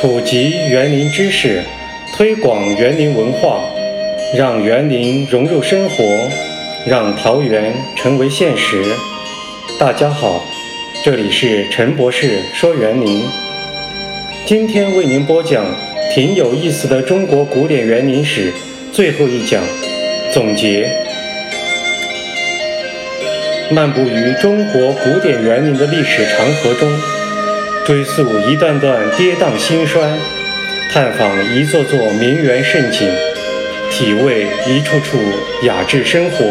普及园林知识，推广园林文化，让园林融入生活，让桃园成为现实。大家好，这里是陈博士说园林。今天为您播讲挺有意思的中国古典园林史最后一讲总结。漫步于中国古典园林的历史长河中。追溯一段段跌宕兴衰，探访一座座名园胜景，体味一处处雅致生活，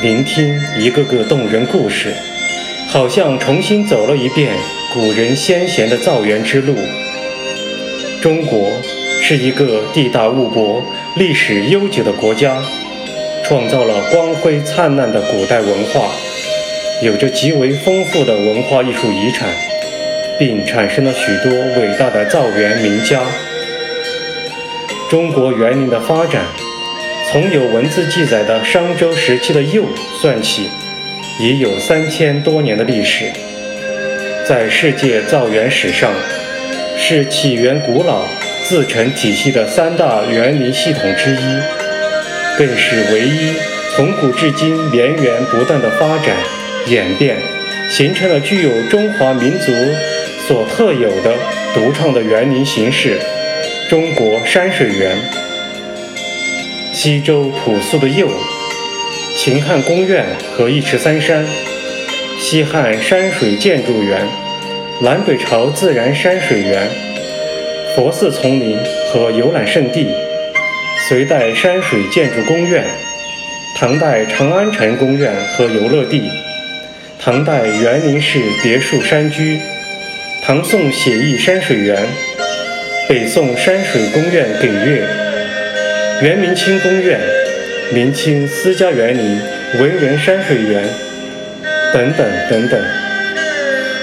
聆听一个个动人故事，好像重新走了一遍古人先贤的造园之路。中国是一个地大物博、历史悠久的国家，创造了光辉灿烂的古代文化，有着极为丰富的文化艺术遗产。并产生了许多伟大的造园名家。中国园林的发展，从有文字记载的商周时期的釉算起，已有三千多年的历史。在世界造园史上，是起源古老、自成体系的三大园林系统之一，更是唯一从古至今绵延不断的发展演变，形成了具有中华民族。所特有的独创的园林形式——中国山水园。西周朴素的釉，秦汉宫苑和一池三山，西汉山水建筑园，南北朝自然山水园，佛寺丛林和游览胜地，隋代山水建筑宫苑，唐代长安城宫苑和游乐地，唐代园林式别墅山居。唐宋写意山水园，北宋山水宫苑埂岳，元明清宫苑，明清私家园林文人山水园，等等等等。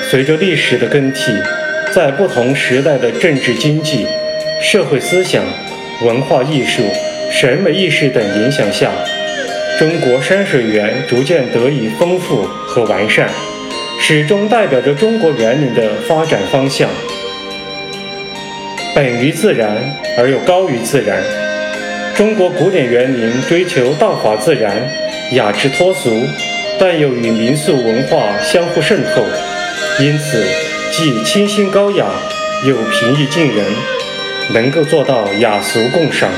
随着历史的更替，在不同时代的政治、经济、社会思想、文化艺术、审美意识等影响下，中国山水园逐渐得以丰富和完善。始终代表着中国园林的发展方向。本于自然而又高于自然，中国古典园林追求道法自然、雅致脱俗，但又与民俗文化相互渗透，因此既清新高雅，又平易近人，能够做到雅俗共赏。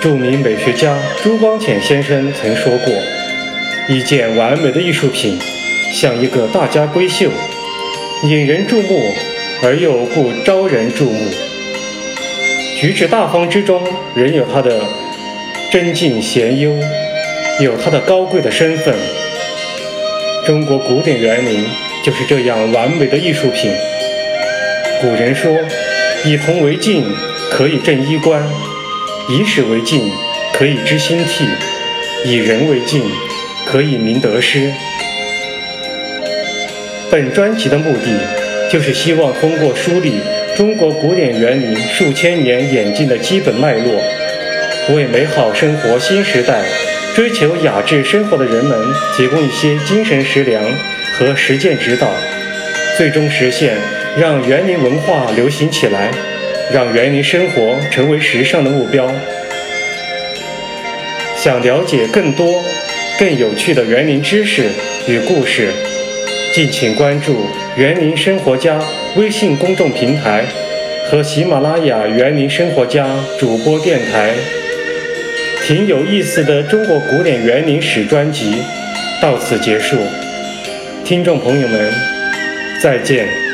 著名美学家朱光潜先生曾说过：“一件完美的艺术品。”像一个大家闺秀，引人注目而又不招人注目，举止大方之中仍有她的贞静贤优，有她的高贵的身份。中国古典园林就是这样完美的艺术品。古人说：“以铜为镜，可以正衣冠；以史为镜，可以知兴替；以人为镜，可以明得失。”本专辑的目的，就是希望通过梳理中国古典园林数千年演进的基本脉络，为美好生活新时代、追求雅致生活的人们提供一些精神食粮和实践指导，最终实现让园林文化流行起来，让园林生活成为时尚的目标。想了解更多、更有趣的园林知识与故事。敬请关注“园林生活家”微信公众平台和喜马拉雅“园林生活家”主播电台。挺有意思的中国古典园林史专辑到此结束，听众朋友们，再见。